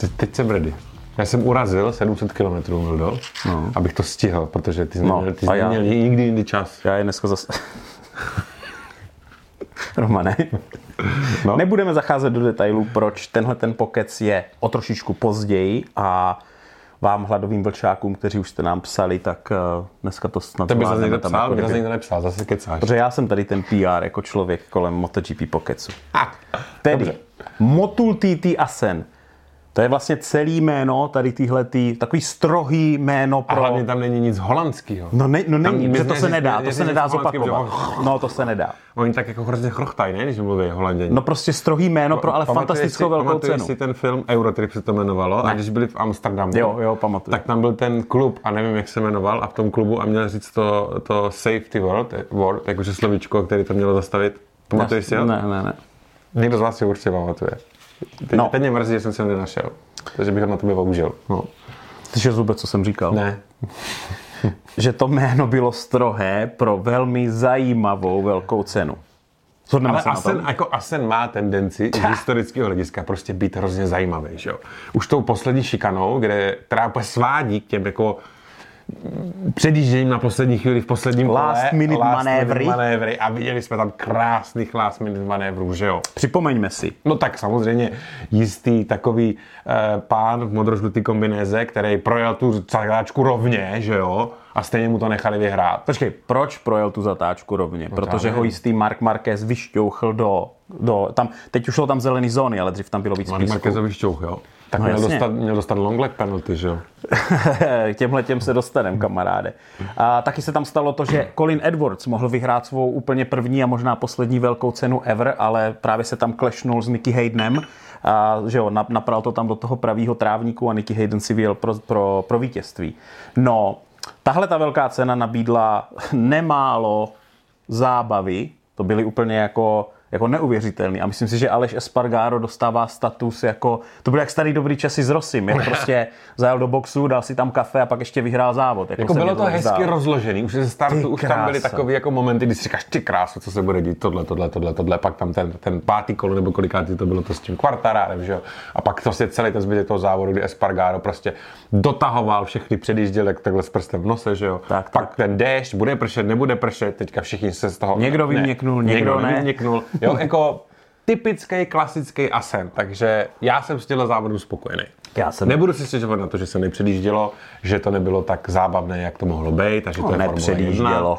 Teď, teď jsem ready. Já jsem urazil 700 km, Mildo, no. abych to stihl, protože ty jsi No, neměl, ty jsi já? neměl nikdy jindy čas. Já je dneska zase... Romane, No. nebudeme zacházet do detailů, proč tenhle ten pokec je o trošičku později a vám hladovým vlčákům, kteří už jste nám psali, tak eh, dneska to snad To by zase někdo psal, jako by zase kdyby- někdo nepsal, zase kecáš. Protože já jsem tady ten PR jako člověk kolem MotoGP pokecu. A, Tedy Dobře. Motul TT Asen. To je vlastně celý jméno tady týhletý, takový strohý jméno a pro... hlavně tam není nic holandského. No, ne, no Tam není, protože to se nedá, to se nedá zopakovat. No, to se nedá. Oni tak jako hrozně chrochtají, ne, když mluví holanděni. No prostě strohý jméno pro ale fantastickou velkou cenu. si ten film Eurotrip se to jmenovalo a když byli v Amsterdamu, Jo, jo, pamatuju. tak tam byl ten klub a nevím, jak se jmenoval a v tom klubu a měl říct to, to safety word, word jakože slovíčko, který to mělo zastavit. Pamatuješ si ho? Ne, ne, ne. Někdo z vás si určitě pamatuje. Teď, No. teď mě mrzí, že jsem se ho nenašel. Takže bych ho na tobě použil. No. Slyšel jsi vůbec, co jsem říkal? Ne. Že to jméno bylo strohé pro velmi zajímavou velkou cenu. Shodneme Ale se na tom? Asen, jako Asen má tendenci z historického hlediska prostě být hrozně zajímavý. Že jo? Už tou poslední šikanou, kde, úplně svádí k těm jako předjížděním na poslední chvíli v posledním Last kole. minute manévry. minute manévry. A viděli jsme tam krásných last minute manévrů, že jo. Připomeňme si. No tak samozřejmě jistý takový eh, pán v modrožlutý kombinéze, který projel tu zatáčku rovně, že jo, a stejně mu to nechali vyhrát. Počkej, proč projel tu zatáčku rovně? Protože já ho jistý Mark Marquez vyšťouchl do, do tam, teď už šlo tam zelený zóny, ale dřív tam bylo víc Mark písku. Marquezovi šťouch, jo. Tak No měl, jasně. dostat, měl dostat long leg penalty, že jo. K těmhle těm se dostanem, kamaráde. A taky se tam stalo to, že Colin Edwards mohl vyhrát svou úplně první a možná poslední velkou cenu ever, ale právě se tam klešnul s Nicky Haydenem. A, že jo, nap- napral to tam do toho pravýho trávníku a Nicky Hayden si vyjel pro, pro, pro vítězství. No, tahle ta velká cena nabídla nemálo zábavy, to byly úplně jako, jako neuvěřitelný. A myslím si, že Aleš Espargaro dostává status jako, to byl jak starý dobrý časy s Rosim, jak prostě zajel do boxu, dal si tam kafe a pak ještě vyhrál závod. Jako se bylo to hezky zdálo. rozložený, už ze startu Ty už tam byly takové jako momenty, kdy si říkáš, ty krásu, co se bude dít, tohle, tohle, tohle, tohle, pak tam ten, ten pátý kolo nebo kolikátý to bylo to s tím kvartarárem, že jo. A pak prostě celý ten zbytek toho závodu, kdy Espargaro prostě dotahoval všechny, předjížděl jak takhle s prstem v nose, že jo. Tak, pak ten déšť, bude pršet, nebude pršet, teďka všichni se z toho... Někdo vyměknul, někdo ne. nevyměknul. Jo, jako typický, klasický asen, takže já jsem s těhle závodu spokojený. Já jsem- Nebudu si stěžovat na to, že se nepředjíždělo, že to nebylo tak zábavné, jak to mohlo být a že to je Formule 1. nepředjíždělo.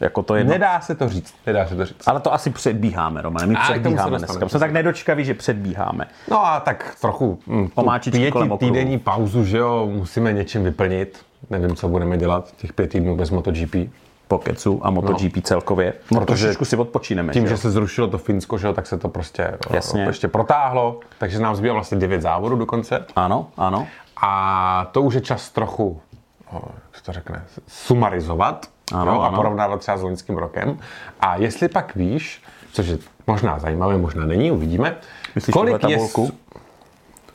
Jako to je Nedá se to říct, nedá se to říct. ale to asi předbíháme, Romane. My A předbíháme dneska. Jsme tak nedočkaví, že předbíháme. No a tak trochu kolem okruhu. týdenní pauzu, že jo, musíme něčím vyplnit. Nevím, co budeme dělat těch pět týdnů bez MotoGP. Pokecu a MotoGP celkově. No, Protože trošičku si odpočíneme. Tím, že že se zrušilo to Finsko, že tak se to prostě Jasně. o, ještě protáhlo. Takže nám zbývá vlastně devět závodů dokonce. Ano, ano. A to už je čas trochu, o, jak se to řekne, sumarizovat Ano, jo, a ano. porovnávat třeba s loňským rokem. A jestli pak víš, což je možná zajímavé, možná není, uvidíme, Myslíš tuhle tabulku?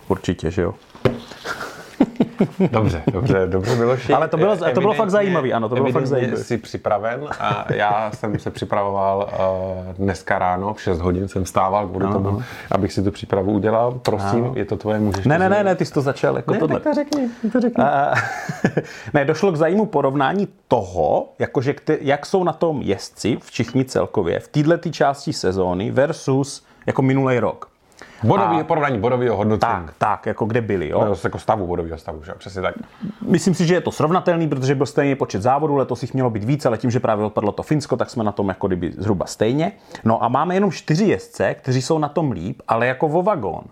Určitě, že jo. Dobře, dobře, dobře, Miloši. Ale to bylo- to bylo fakt zajímavý, ano, to bylo fakt zajímavý. jsi připraven a já jsem se připravoval uh, dneska ráno, v 6 hodin jsem stával kvůli tomu, abych si tu přípravu udělal. Prosím, je to tvoje, můžeš Ne, ne, ne, ne, ty jsi to začal jako Ne, tohle. tak to řekni, to řekni. A, ne, došlo k zajímu porovnání toho, jakože jak jsou na tom jezdci, všichni celkově, v této části sezóny versus jako minulý rok. Bodový, a- porovnání bodového hodnocení. Tak, tak, jako kde byli, jo? No, jako stavu, bodového stavu, že? přesně tak. Myslím si, že je to srovnatelný, protože byl stejný počet závodů, letos jich mělo být víc, ale tím, že právě odpadlo to Finsko, tak jsme na tom jako kdyby zhruba stejně. No a máme jenom čtyři jezdce, kteří jsou na tom líp, ale jako vo vagón.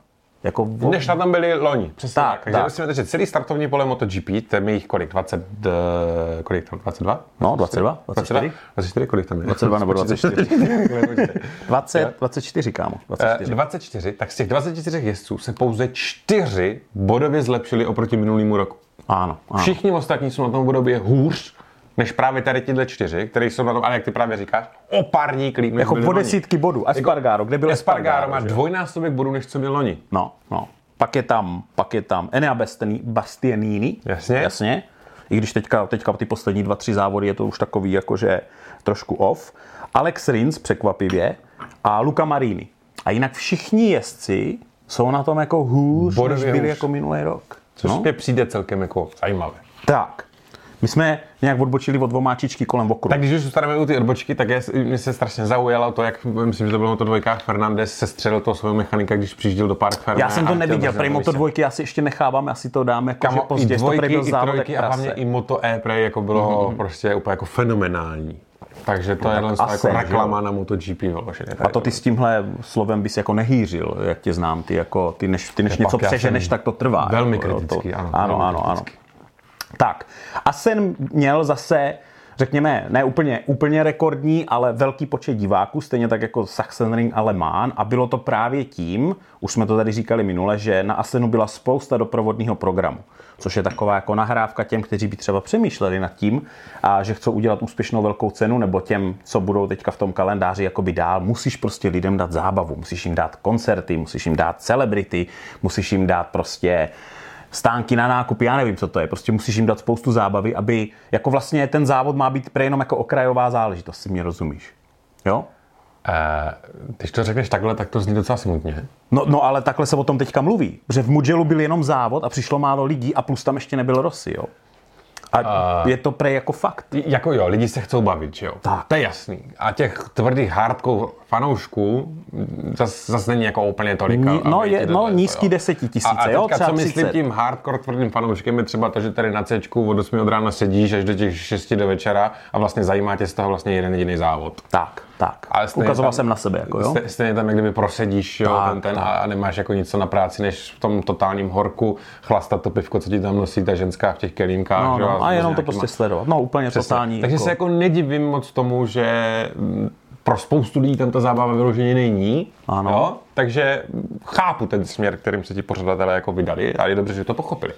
Jako vo... Než tam byli loni. Přesně Tak, tak. Takže tak. musíme že celý startovní pole MotoGP, tam je jich kolik? 20, eh, kolik tam? 22? No, 22, 24. 24, kolik tam je? 22 nebo 24. 20, 24, kámo. Eh, 24. 24, tak z těch 24 jezdců se pouze čtyři bodově zlepšili oproti minulému roku. Ano, ano. Všichni ostatní jsou na tom bodově hůř, než právě tady tyhle čtyři, které jsou na tom, ale jak ty právě říkáš, o pár dní líp, než Jako po desítky bodů. Espargaro, kde byl Espargaro Espargaro? má dvojnásobek bodů, než co měl loni. No, no. Pak je tam, pak je tam Enea Bastianini- Bastianini. Jasně. Jasně. I když teďka, teďka ty poslední dva, tři závody je to už takový jakože trošku off. Alex Rins překvapivě a Luca Marini. A jinak všichni jezdci jsou na tom jako hůř, Bodově než byli hůř. jako minulý rok. Což No. mě přijde celkem jako zajímavé. Tak, my jsme nějak odbočili od dvomáčičky kolem okruhu. Tak když už zůstaneme u ty odbočky, tak je, mě se strašně zaujalo to, jak myslím, že to bylo na to dvojkách, Fernandez se střelil toho svého mechanika, když přijížděl do Park Ferme Já jsem to neviděl, prej Moto dvojky asi ještě nechávám, asi to dáme jako, Kamo, i později, to prej dvojky, byl i trojky a hlavně i Moto E prej jako bylo prostě úplně jako fenomenální. Takže to je jen jako že jo. reklama na MotoGP vyloženě. A to ty s tímhle slovem bys jako nehýřil, jak tě znám, ty jako, ty než, ty než něco přeženeš, tak to trvá. velmi jako, jo, kritický, to, ano, Ano, velmi ano, ano. Tak, Asen měl zase, řekněme, ne úplně, úplně rekordní, ale velký počet diváků, stejně tak jako Sachsenring a Le Mans. A bylo to právě tím, už jsme to tady říkali minule, že na Asenu byla spousta doprovodného programu, což je taková jako nahrávka těm, kteří by třeba přemýšleli nad tím, a že chcou udělat úspěšnou velkou cenu, nebo těm, co budou teďka v tom kalendáři jakoby dál, musíš prostě lidem dát zábavu, musíš jim dát koncerty, musíš jim dát celebrity, musíš jim dát prostě stánky na nákup, já nevím, co to je. Prostě musíš jim dát spoustu zábavy, aby jako vlastně ten závod má být pre jenom jako okrajová záležitost, si mě rozumíš. Jo? Eh, když to řekneš takhle, tak to zní docela smutně. No, no ale takhle se o tom teďka mluví, že v Mugellu byl jenom závod a přišlo málo lidí a plus tam ještě nebyl Rossi, jo? A je to prej jako fakt. Jako jo, lidi se chcou bavit, že jo? Tak. To je jasný. A těch tvrdých hardcore fanoušků zas, zas není jako úplně tolik. Ní- no je- no nízký jo. desetitisíce, a, a jo, teďka, třeba co myslím 30. tím hardcore tvrdým fanouškem, je třeba to, že tady na C od 8 od rána sedíš až do těch 6 do večera a vlastně zajímá tě z toho vlastně jeden jediný závod. Tak, tak. Ale Ukazoval tam- jsem na sebe, jako jo? Stej- Stejně tam, jak kdyby prosedíš jo, Tak, ten, ten tak. a, a nemáš jako nic na práci, než v tom totálním horku chlastat to pivko, co ti tam nosí ta ženská v těch kelímkách. No, jo, no, a s jenom to prostě sledovat. No úplně Přesně. totální. Takže jako... se jako nedivím moc tomu, že pro spoustu lidí tam ta zábava vyloženě není. Ano. Jo? Takže chápu ten směr, kterým se ti pořadatelé jako vydali a je dobře, že to pochopili.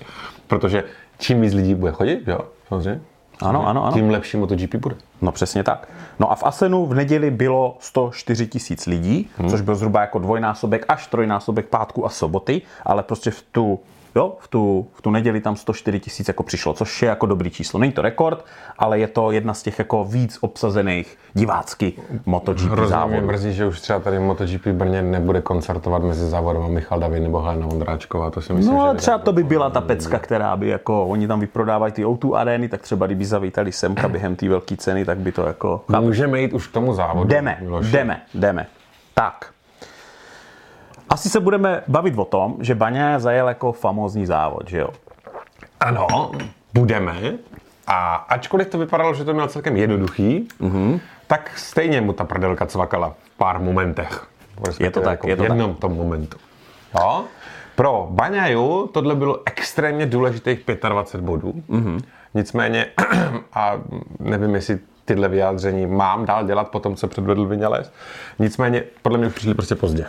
Protože čím víc lidí bude chodit, jo, samozřejmě, Ano, ano, ano. tím lepší MotoGP bude. No přesně tak. No a v Asenu v neděli bylo 104 tisíc lidí, hmm. což byl zhruba jako dvojnásobek až trojnásobek pátku a soboty, ale prostě v tu, jo, v tu, v tu neděli tam 104 tisíc jako přišlo, což je jako dobrý číslo. Není to rekord, ale je to jedna z těch jako víc obsazených divácky MotoGP Hrozně mě závodů. mrzí, že už třeba tady MotoGP Brně nebude koncertovat mezi závodem Michal David nebo Helena Vondráčková. To si myslím, No že třeba to by jako- byla ta pecka, která by jako, oni tam vyprodávají ty O2 arény, tak třeba kdyby zavítali semka během té velké ceny, tak by to jako... Můžeme jít už k tomu závodu. Jdeme, Miloši. jdeme, jdeme. Tak. Asi se budeme bavit o tom, že Baňa zajel jako famózní závod, že jo? Ano, budeme. A ačkoliv to vypadalo, že to měl celkem jednoduchý, mm-hmm. tak stejně mu ta prdelka cvakala v pár momentech. Je to tak, jako je to v jednom tom momentu. Jo? Pro Baňaju tohle bylo extrémně důležitých 25 bodů. Mm-hmm. Nicméně, a nevím, jestli tyhle vyjádření mám dál dělat po tom, co předvedl Vinales. Nicméně, podle mě už přišli prostě pozdě.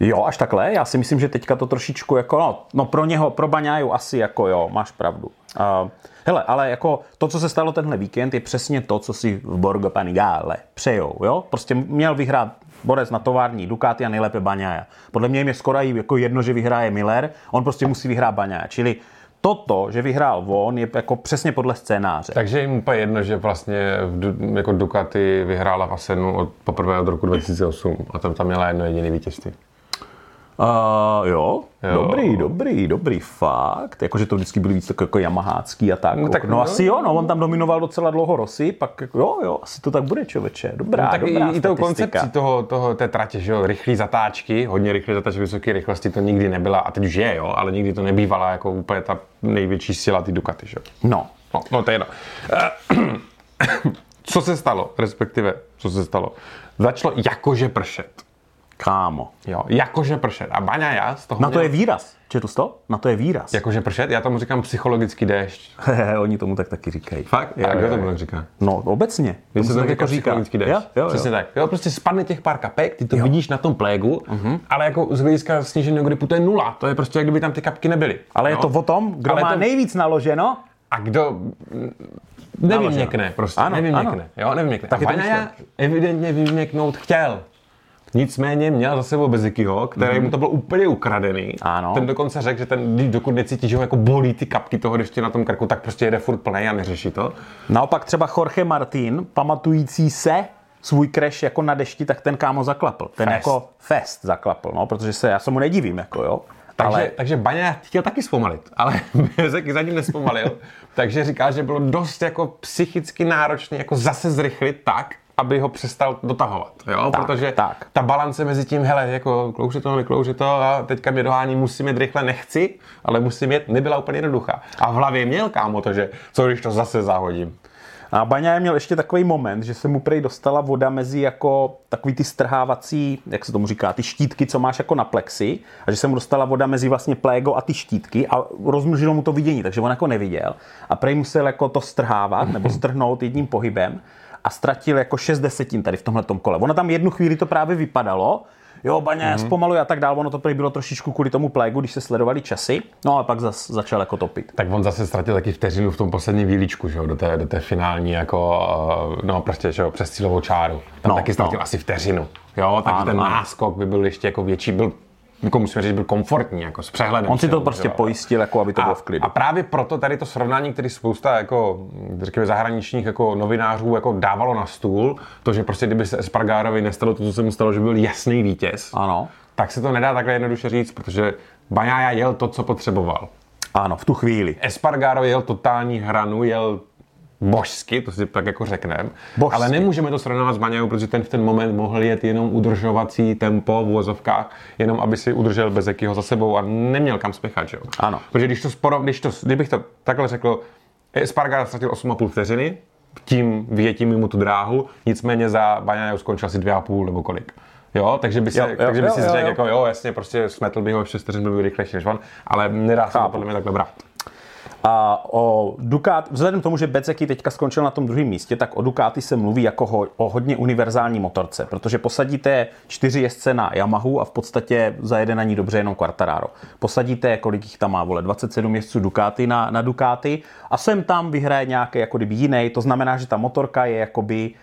Jo, až takhle. Já si myslím, že teďka to trošičku jako, no, no pro něho, pro Baňáju asi jako jo, máš pravdu. Uh, hele, ale jako to, co se stalo tenhle víkend, je přesně to, co si v Borgo Panigale přejou, jo? Prostě měl vyhrát borec na tovární Ducati a nejlépe Baňája. Podle mě jim je skoro jako jedno, že vyhraje Miller, on prostě musí vyhrát Baňája. Čili toto, že vyhrál on, je jako přesně podle scénáře. Takže jim úplně jedno, že vlastně v, jako Ducati vyhrála v Asenu od, poprvé od roku 2008 a tam tam měla jedno jediný vítězství. Uh, jo, Jo. dobrý, dobrý, dobrý, fakt. Jakože to vždycky byly víc tak jako yamahácký a tak. No, tak no, no. asi jo, no, on tam dominoval docela dlouho Rosy, pak jako, jo, jo, asi to tak bude, člověče. Dobrá, No, tak dobrá i, i tou koncepcí toho, toho, té tratě, že jo, rychlý zatáčky, hodně rychlý zatáčky, vysoké rychlosti, to nikdy nebyla, a teď už je, jo, ale nikdy to nebývala jako úplně ta největší síla ty Ducati, že jo. No, No, no to je jedno. co se stalo, respektive, co se stalo? Začalo jakože pršet. Kámo. Jo, jakože pršet. A Baňaja z toho Na to měl- je výraz. Četl jsi to? Na to je výraz. Jakože pršet? Já tomu říkám psychologický déšť. Oni tomu tak taky říkají. Fakt? Jo, a kdo tomu tak říká? No, obecně. Tomu se to tak říká psychologický déšť. Jo, jo, Přesně jo. tak. Jo, prostě spadne těch pár kapek, ty to jo. vidíš na tom plégu, ale jako z hlediska sníženého gripu to je nula. To je prostě, jak kdyby tam ty kapky nebyly. Ale je jo? to o tom, kdo Ale má to- nejvíc naloženo, A kdo nevyměkne, prostě, Ano, nevyměkne, jo, nevyměkne. Tak a je to Vaňaja evidentně vyměknout chtěl. Nicméně měl za sebou Bezikyho, který mu to bylo úplně ukradený. Ano. Ten dokonce řekl, že ten, dokud necítí, že ho jako bolí ty kapky toho deště na tom krku, tak prostě jede furt plnej a neřeší to. Naopak třeba Jorge Martin, pamatující se svůj crash jako na dešti, tak ten kámo zaklapl. Ten Fest. jako fest zaklapl, no, protože se, já se mu nedivím, jako jo. Takže, Ale takže Baňa chtěl taky zpomalit, ale Bezek za ním nespomalil. takže říká, že bylo dost jako psychicky náročné jako zase zrychlit tak, aby ho přestal dotahovat, jo? Tak, protože tak. ta balance mezi tím, hele, jako klouže to, neklouže to a teďka mě dohání, musím jet rychle, nechci, ale musím jet, nebyla úplně jednoduchá. A v hlavě měl kámo to, že co když to zase zahodím. A Baňa měl ještě takový moment, že se mu prej dostala voda mezi jako takový ty strhávací, jak se tomu říká, ty štítky, co máš jako na plexi, a že se mu dostala voda mezi vlastně plégo a ty štítky a rozmnožilo mu to vidění, takže on jako neviděl. A prej musel jako to strhávat nebo strhnout jedním pohybem a ztratil jako 6 desetin tady v tomhle kole. Ono tam jednu chvíli to právě vypadalo, jo, Baňa mm-hmm. zpomaluje a tak dál, ono to prý bylo trošičku kvůli tomu plégu, když se sledovali časy, no a pak zas začal jako topit. Tak on zase ztratil taky vteřinu v tom posledním výličku, že jo, do té, do té finální jako, eh, no prostě, že jo, přes cílovou čáru. Tam No, taky ztratil no. asi vteřinu, jo, takže ten náskok by byl ještě jako větší, byl, jako musíme říct, byl komfortní, jako s přehledem. On si to prostě pojistil, jako aby to bylo A, v klidu. a právě proto tady to srovnání, který spousta jako, řekněme, zahraničních jako novinářů jako dávalo na stůl, to, že prostě kdyby se Espargarovi nestalo to, co se mu stalo, že byl jasný vítěz, Ano. tak se to nedá takhle jednoduše říct, protože Baňája jel to, co potřeboval. Ano, v tu chvíli. Espargaro jel totální hranu, jel božsky, to si tak jako řekneme, Božsky. ale nemůžeme to srovnávat s Baňajou, protože ten v ten moment mohl jet jenom udržovací tempo v vozovkách, jenom aby si udržel Bezekyho za sebou a neměl kam spěchat, že jo? Ano. Protože když to sporo, když to, kdybych to takhle řekl, Espargaro ztratil 8,5 vteřiny, tím vyjetím mimo tu dráhu, nicméně za Baňajou skončil asi 2,5 nebo kolik. Jo, takže by, se, Jo, jo, takže by jo, si jo, řekl, jo. jako jo, jasně, prostě smetl by ho 6 vteřin, byl by rychlejší než on, ale nedá se to podle mě takhle brát. A o Ducati, vzhledem k tomu, že Bezeki teďka skončil na tom druhém místě, tak o Ducati se mluví jako ho, o hodně univerzální motorce, protože posadíte čtyři jezdce na Yamahu a v podstatě zajede na ní dobře jenom Quartararo. Posadíte, kolik jich tam má, vole, 27 jezdců Ducati na, na Ducati a sem tam vyhraje nějaký jako kdyby jiný, to znamená, že ta motorka je jakoby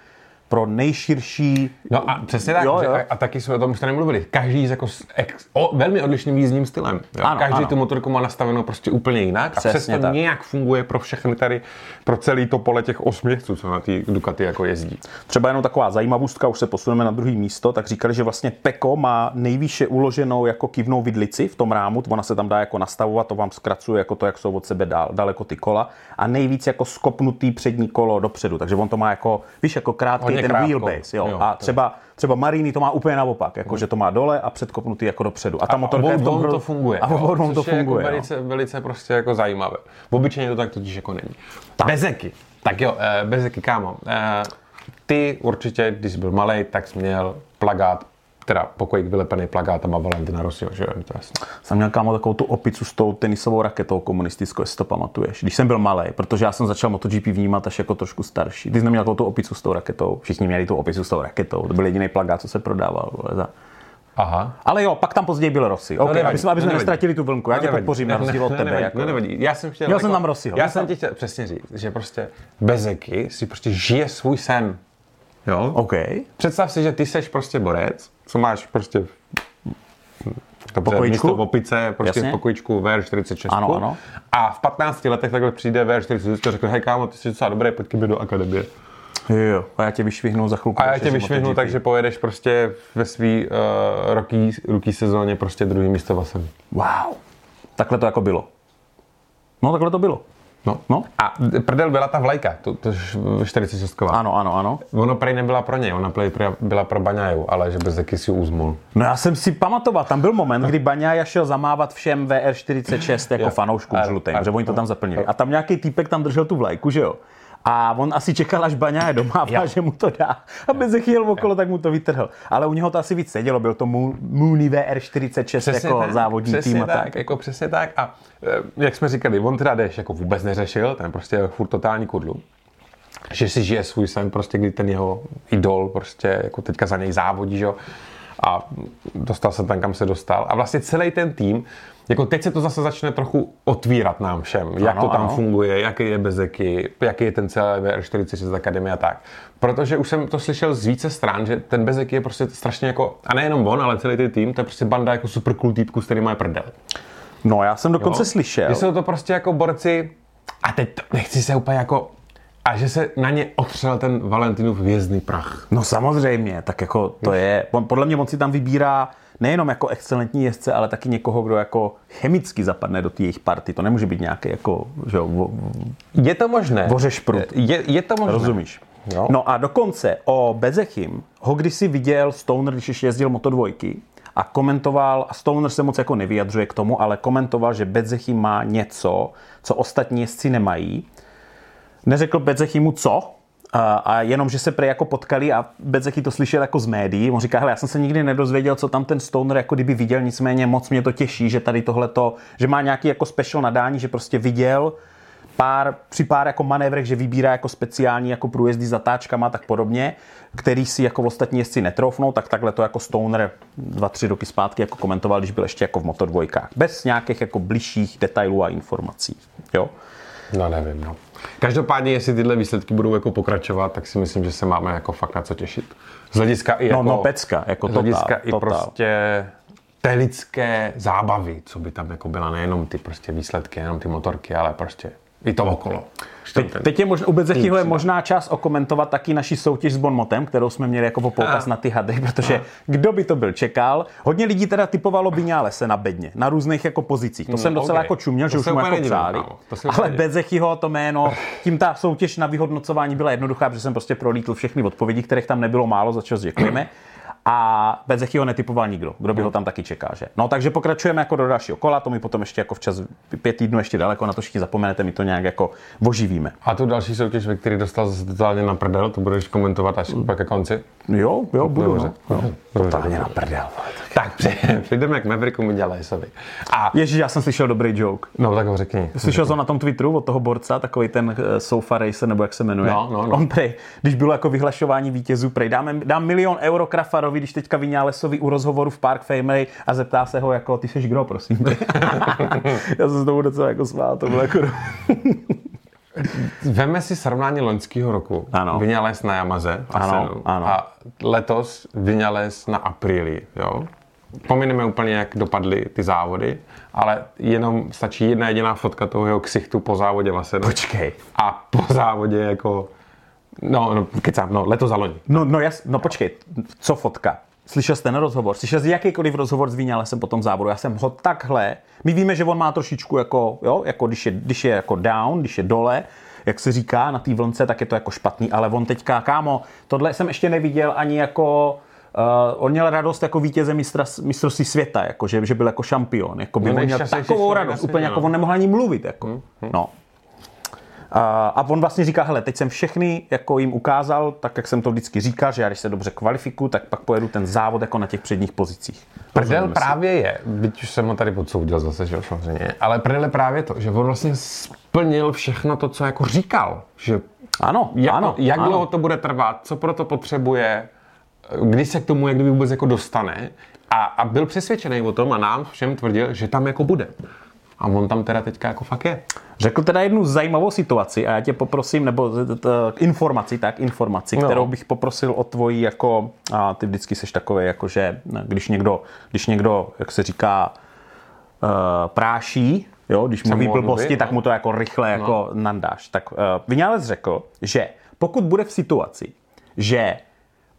pro nejširší No a přesně tak. Jo, jo. A, a taky jsme o tom jste nemluvili. Každý s jako s ex, o, velmi odlišným jízdním stylem. Jo? Ano, Každý ano. tu motorku má nastavenou prostě úplně jinak a Přesně přesto tak. nějak funguje pro všechny tady, pro celý to pole těch osmi jezdců, co na té Ducati jako jezdí. Třeba jenom taková zajímavostka, už se posuneme na druhý místo, tak říkali, že vlastně Peko má nejvýše uloženou jako kivnou vidlici v tom rámu, ona se tam dá jako nastavovat, to vám zkracuje jako to, jak jsou od sebe dál, daleko ty kola a nejvíc jako skopnutý přední kolo dopředu, takže on to má jako, víš, jako krátký Hodně ten krátko. wheelbase, jo. Jo, a třeba, třeba Marini to má úplně naopak, jako že to má dole a předkopnutý jako dopředu. A ta motorka je v tom to funguje. A jo, obou to je funguje. Jako no. velice, velice prostě jako zajímavé. Obyčejně to tak totiž jako není. Tak. Bezeky. Tak jo, eh, Bezeky, kámo. Eh, ty určitě, když jsi byl malý, tak jsi měl plagát, teda pokojik vylepený plagát a má Valentina Rossiho, že jo. Jsem měl kámo takovou tu opicu s tou tenisovou raketou komunistickou, jestli to pamatuješ. Když jsem byl malý, protože já jsem začal MotoGP vnímat až jako trošku starší. Ty jsi neměl takovou tu opicu s tou raketou. Všichni měli tu opicu s tou raketou. To byl jediný plagát, co se prodával. Vole, za... Aha. Ale jo, pak tam později byl Rossi. Okay, nevadí, aby jsme, aby jsme nestratili tu vlnku. Já tě nevadí. podpořím na rozdíl od tebe. nevadí, jako. ne, nevadí. Já jsem chtěl... Měl jsem tam Rossiho. Já jsem- ti chtěl přesně říct, že prostě Bezeky si prostě žije svůj sen. Jo? OK. Představ si, že ty seš prostě borec, co máš prostě to Pokojíčku? místo v opice, prostě Jasně. v pokojíčku VR46. Ano, ano. A v 15 letech takhle přijde VR46 a řekne, hej kámo, ty jsi docela dobrý, pojď mně do akademie. Jo, a já tě vyšvihnu za chvilku. A já tě vyšvihnu, takže pojedeš prostě ve svý uh, roký, ruký sezóně prostě druhý místo Vasem. Wow. Takhle to jako bylo. No, takhle to bylo. No. No. A prdel byla ta vlajka, to, to 46. Ano, ano, ano. Ono prej nebyla pro něj, ona prej byla pro Baňaju, ale že bez si ji uzmul. No já jsem si pamatoval, tam byl moment, kdy Baňája šel zamávat všem VR46 jako fanouškům Ano, žlutým, že oni to tam zaplnili. A tam nějaký týpek tam držel tu vlajku, že jo? A on asi čekal, až Baňája domává, že mu to dá. A bez jel okolo, tak mu to vytrhl. Ale u něho to asi víc sedělo, byl to Mo- Mooney VR46 jako tak, závodní přesně tým a tak, tak. Jako přesně tak. A eh, jak jsme říkali, on teda jdeš jako vůbec neřešil, ten prostě je furt totální kudlu. Že si žije svůj sen, prostě kdy ten jeho idol prostě jako teďka za něj závodí, že. A dostal se tam, kam se dostal. A vlastně celý ten tým, jako teď se to zase začne trochu otvírat nám všem, jak Ano, to tam ano. funguje, jaký je Bezeky, jaký je ten celý VR46 Akademie a tak. Protože už jsem to slyšel z více stran, že ten Bezeky je prostě strašně jako, a nejenom on, ale celý ten tým, to je prostě banda jako super cool týpků, s kterými je prdel. No já jsem dokonce Jo? slyšel. Že jsou to prostě jako borci, a teď to, nechci se úplně jako a že se na ně otřel ten Valentinův vězný prach. No samozřejmě, tak jako to je, podle mě on si tam vybírá nejenom jako excelentní jezdce, ale taky někoho, kdo jako chemicky zapadne do té jejich party. To nemůže být nějaký jako, že jo, vo, Je to možné. vořeš prut. Je, je to možné. Rozumíš? Jo. No a dokonce o Bezechim ho kdysi viděl Stoner, když ještě jezdil Moto dvojky a komentoval, a Stoner se moc jako nevyjadřuje k tomu, ale komentoval, že Bezechim má něco, co ostatní jezdci nemají. Neřekl Bezechimu co, a, jenom, že se prej jako potkali a Bezechy to slyšel jako z médií. On říká, hele, já jsem se nikdy nedozvěděl, co tam ten Stoner jako kdyby viděl, nicméně moc mě to těší, že tady tohleto, že má nějaký jako special nadání, že prostě viděl, pár, při pár jako manévrech, že vybírá jako speciální jako průjezdy zatáčkama a tak podobně, který si jako ostatní jezdci netroufnou, tak takhle to jako Stoner dva, tři roky zpátky jako komentoval, když byl ještě jako v Moto dvojkách. Bez nějakých jako bližších detailů a informací. Jo? No nevím, no. Každopádně, jestli tyhle výsledky budou jako pokračovat, tak si myslím, že se máme jako fakt na co těšit. Z hlediska i jako... No, no pecka, jako z hlediska totál, i totál. prostě té lidské zábavy, co by tam jako byla, nejenom ty prostě výsledky, nejenom ty motorky, ale prostě i to okolo. Teď, teď je možná, Bedzechyho je možná čas okomentovat taky naši soutěž s Bonmotem, kterou jsme měli jako poukaz na ty hady, protože kdo by to byl čekal. Hodně lidí teda typovalo Biňálese na bedně, na různých jako pozicích. To jsem docela ok. jako čuměl, To že už se mu jako přáli. se Ale. Bedzekyho to jméno, tím ta soutěž na vyhodnocování byla jednoduchá, protože jsem prostě prolítl všechny odpovědi, kterých tam nebylo málo, za čo děkujeme. A Bezechyho netypoval nikdo, kdo by ho tam taky čekal, že? No takže pokračujeme jako do dalšího kola, to mi potom ještě jako včas pět týdnů ještě daleko, na to všichni zapomenete, my to nějak jako oživíme. A tu další soutěž, ve který dostal zase totálně na prdel, to budeš komentovat až pak ke konci. Jo, jo, budu. Dobře. No. Dobře. Totálně na prdel. Tak při- přijdeme k Mavericku Midělejsovi. A Ježíš, já jsem slyšel dobrý joke. no tak ho řekni. Slyšel jsem na tom Twitteru od toho borca, takový ten eh, Sofa Racer, nebo jak se jmenuje. No, no, no. On prej, když bylo jako vyhlašování vítězů, prej, dáme, dám milion euro Krafarovi, když teďka Vinálesovi u rozhovoru v Park Famery a zeptá se ho jako, ty seš kdo, prosím. tě?" já jsem se tomu docela jako smál, to bylo jako... Veme si srovnání loňského roku. Ano. Vinales na Yamaze. Ano, Asenu. ano. A letos Vinales na Aprilii. Jo? Pomineme úplně, jak dopadly ty závody, ale jenom stačí jedna jediná fotka toho jeho ksichtu po závodě v Asenu. Počkej. A po závodě jako... No, no kecám, no, letos za loni. No, no, jas, no počkej, co fotka? Slyšel jsi ten rozhovor? Slyšel jsi jakýkoliv rozhovor s Vinálesem po tom závodu? Já jsem ho takhle, my víme, že on má trošičku jako, jo, jako když je, když je jako down, když je dole, jak se říká na té vlnce, tak je to jako špatný, ale on teďka, kámo, tohle jsem ještě neviděl ani jako, Uh, on měl radost jako vítěze mistra, mistrovství světa, jako, že, že byl jako šampion. Jako by No, měl takovou radost, úplně no. jako on nemohl ani mluvit. Jako. No. A, a on vlastně říká, hele, teď jsem všechny jako jim ukázal, tak jak jsem to vždycky říkal, že já když se dobře kvalifikuju, tak pak pojedu ten závod jako na těch předních pozicích. Prdel právě je, byť už jsem ho tady odsoudil zase, že samozřejmě, ale prdel je právě to, že on vlastně splnil všechno to, co jako říkal, že Ano, jak, ano. jak ano. dlouho to bude trvat, co pro to potřebuje, kdy se k tomu jak kdyby vůbec jako dostane a, a byl přesvědčený o tom a nám všem tvrdil, že tam jako bude. A on tam teda teďka jako fakt je. Řekl teda jednu zajímavou situaci a já tě poprosím, nebo informaci, tak informaci, No. kterou bych poprosil o tvoji jako, a ty vždycky seš takový, jako že když někdo, když někdo, jak se říká, uh, práší, jo, když mluví blbosti, mluvit, tak no. mu to jako rychle jako nandáš. Tak uh, Vinales řekl, že pokud bude v situaci, že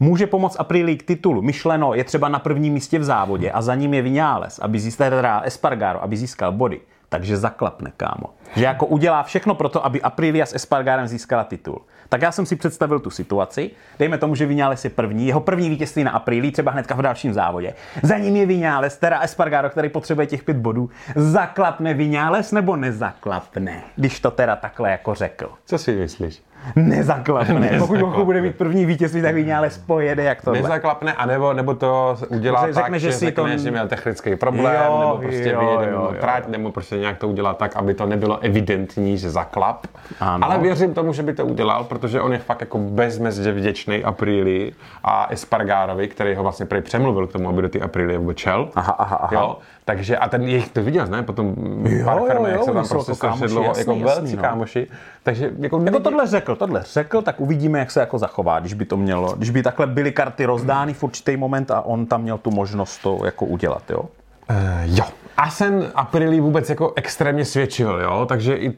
může pomoct Aprilii k titulu, myšleno je třeba na prvním místě v závodě a za ním je Vinales, aby získal teda Espargaro, aby získal body, takže zaklapne, kámo. Že jako udělá všechno pro to, aby Aprilia s Espargarem získala titul. Tak já jsem si představil tu situaci. Dejme tomu, že Vinales je první, jeho první vítězství na Aprilii, třeba hnedka v dalším závodě. Za ním je Vinales, teda Espargaro, který potřebuje těch pět bodů. Zaklapne Vinales nebo nezaklapne? Když to teda takhle jako řekl. Co si myslíš? Nezaklapne. Pokud Bochu bude mít první vítězství, tak Vinales pojede jak tohle. Nezaklapne, anebo, nebo to udělá Řek- tak, řekne, že, si řekne, to- že měl technický problém, Jo, nebo prostě jo, vyjede jo, jo. trať, nebo prostě nějak to udělá tak, aby to nebylo evidentní, že zaklap. Ano. Ale věřím tomu, že by to udělal, protože on je fakt jako bezmezně vděčný Aprilii a Espargarovi, který ho vlastně prej přemluvil k tomu, aby do ty Aprilie vůbec šel. Aha, aha, aha. Jo, takže a ten jejich, to viděl, ne? Potom Jo, pár jak se tam prostě jako strašně dlouho, jasný, jako jasný, velcí no. kámoši. Takže jako, Jako tohle řekl, tohle řekl, tak uvidíme, jak se jako zachová, když by to mělo, když by takhle byly karty rozdány v určitý moment a on tam měl tu možnost to jako udělat, jo. Uh, jo. Asen Aprilii vůbec jako extrémně svědčil, jo, takže i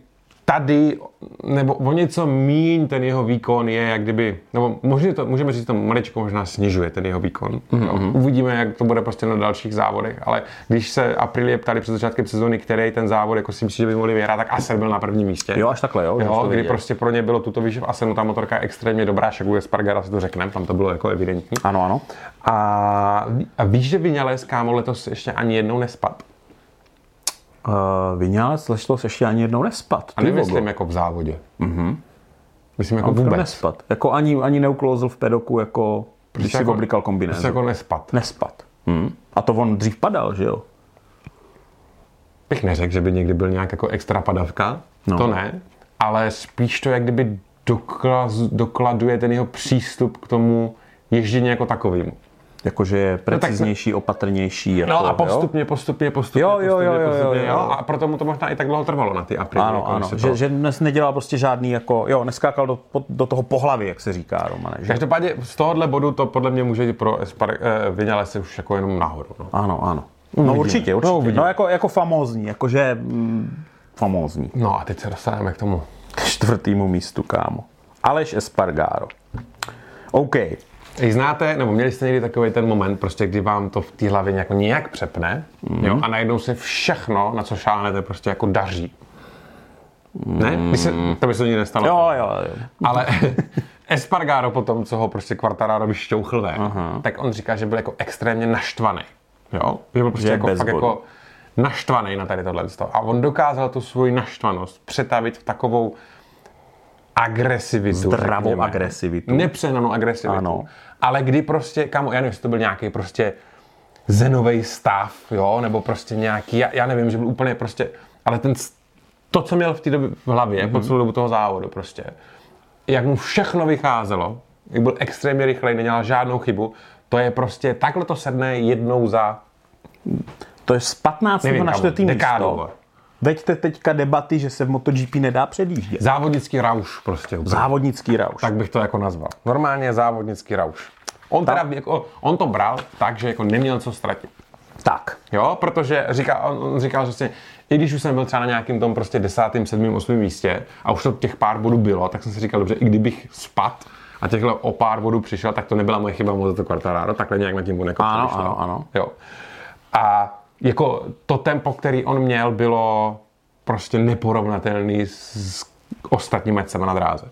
tady, nebo o něco míň ten jeho výkon je, jak kdyby, nebo může to, můžeme říct, že to maličko možná snižuje ten jeho výkon. Mm-hmm. Uvidíme, jak to bude prostě na dalších závodech, ale když se Aprilie ptali před začátkem sezóny, který ten závod jako si myslí, že by mohli vyhrát, tak Aser byl na prvním místě. Jo, až takhle, jo. Jo, kdy prostě pro ně bylo tuto výše v Asenu, ta motorka je extrémně dobrá, však u Spargara si to řekneme, tam to bylo jako evidentní. Ano, ano. A, a víš, že Vinales, kámo, letos ještě ani jednou nespad. Uh, Vinales letos ještě ani jednou nespad. A nemyslím jako v závodě. Mm-hmm. Myslím jako On vůbec. nespad. Jako ani, ani neuklouzl v pedoku, jako když si jako- oblikal kombinézu. Prostě jako nespad. Nespad. Hmm. A to on dřív padal, že jo? Bych neřekl, že by někdy byl nějak jako extra padavka. No. To ne. Ale spíš to jak kdyby dokla, dokladuje ten jeho přístup k tomu ježdění jako takovým. Jakože je preciznější, opatrnější. Jako, No a jo? postupně, postupně, postupně, Jo, jo, postupně, jo, jo, postupně, jo, jo. A proto mu to možná i tak dlouho trvalo na ty apríly. Ano, jako ano, že, to- že dnes nedělal prostě žádný jako, jo, neskákal do, do toho pohlavy, jak se říká, Romane. Že? Každopádně z tohohle bodu to podle mě může pro Espar, eh, Vinales už jako jenom nahoru. No. Ano, ano. No určitě, určitě. No, uvidíme. No jako, jako famózní, jakože mm, famózní. no a teď se dostaneme k tomu. K čtvrtýmu místu, kámo. Aleš Espargaro. OK. Ej, znáte, nebo měli jste někdy takový ten moment, prostě, kdy vám to v té hlavě nějak, nějak přepne mm. jo, a najednou se všechno, na co šáhnete, prostě jako daří. Ne? Když se, to by se nikdy nestalo. Jo, jo, jo. Ale Espargaro potom, co ho prostě Quartararo vyšťouchl ven, tak on říká, že byl jako extrémně naštvaný. Jo? Že byl prostě Že jako, fakt bodu. jako naštvaný na tady tohle. A on dokázal tu svoji naštvanost přetavit v takovou agresivitu. Zdravou řekněme. agresivitu. Nepřehnanou agresivitu. Ano. Ale kdy prostě, kamo, já nevím, jestli to byl nějaký prostě zenový stav, jo, nebo prostě nějaký, já, já nevím, že byl úplně prostě, ale ten, to, co měl v té době v hlavě, mm-hmm. po celou dobu toho závodu prostě, jak mu všechno vycházelo, jak byl extrémně rychlej, nedělal žádnou chybu, to je prostě, takhle to sedne jednou za, To je z 15. Nevím, na kamo, 4. dekádu, místo. Veďte teďka debaty, že se v MotoGP nedá předjíždět. závodnický rauš prostě. úplně. Závodnický rauš. tak bych to jako nazval. Normálně závodnický rauš. On, teda, jako, on to bral tak, že jako neměl co ztratit. tak. Jo, protože říká, on, říkal, že vlastně, i když už jsem byl třeba na nějakým tom prostě desátým, sedmým, osmým místě a už to těch pár bodů bylo, tak jsem si říkal, dobře, i kdybych spad a těchhle o pár bodů přišel, tak to nebyla moje chyba, moc to Quartararo, takhle nějak na tím on jako Ano, přemýšlel. ano, ano. Jo. A jako to tempo, který on měl, bylo prostě neporovnatelný s, ostatními jezdcema na dráze.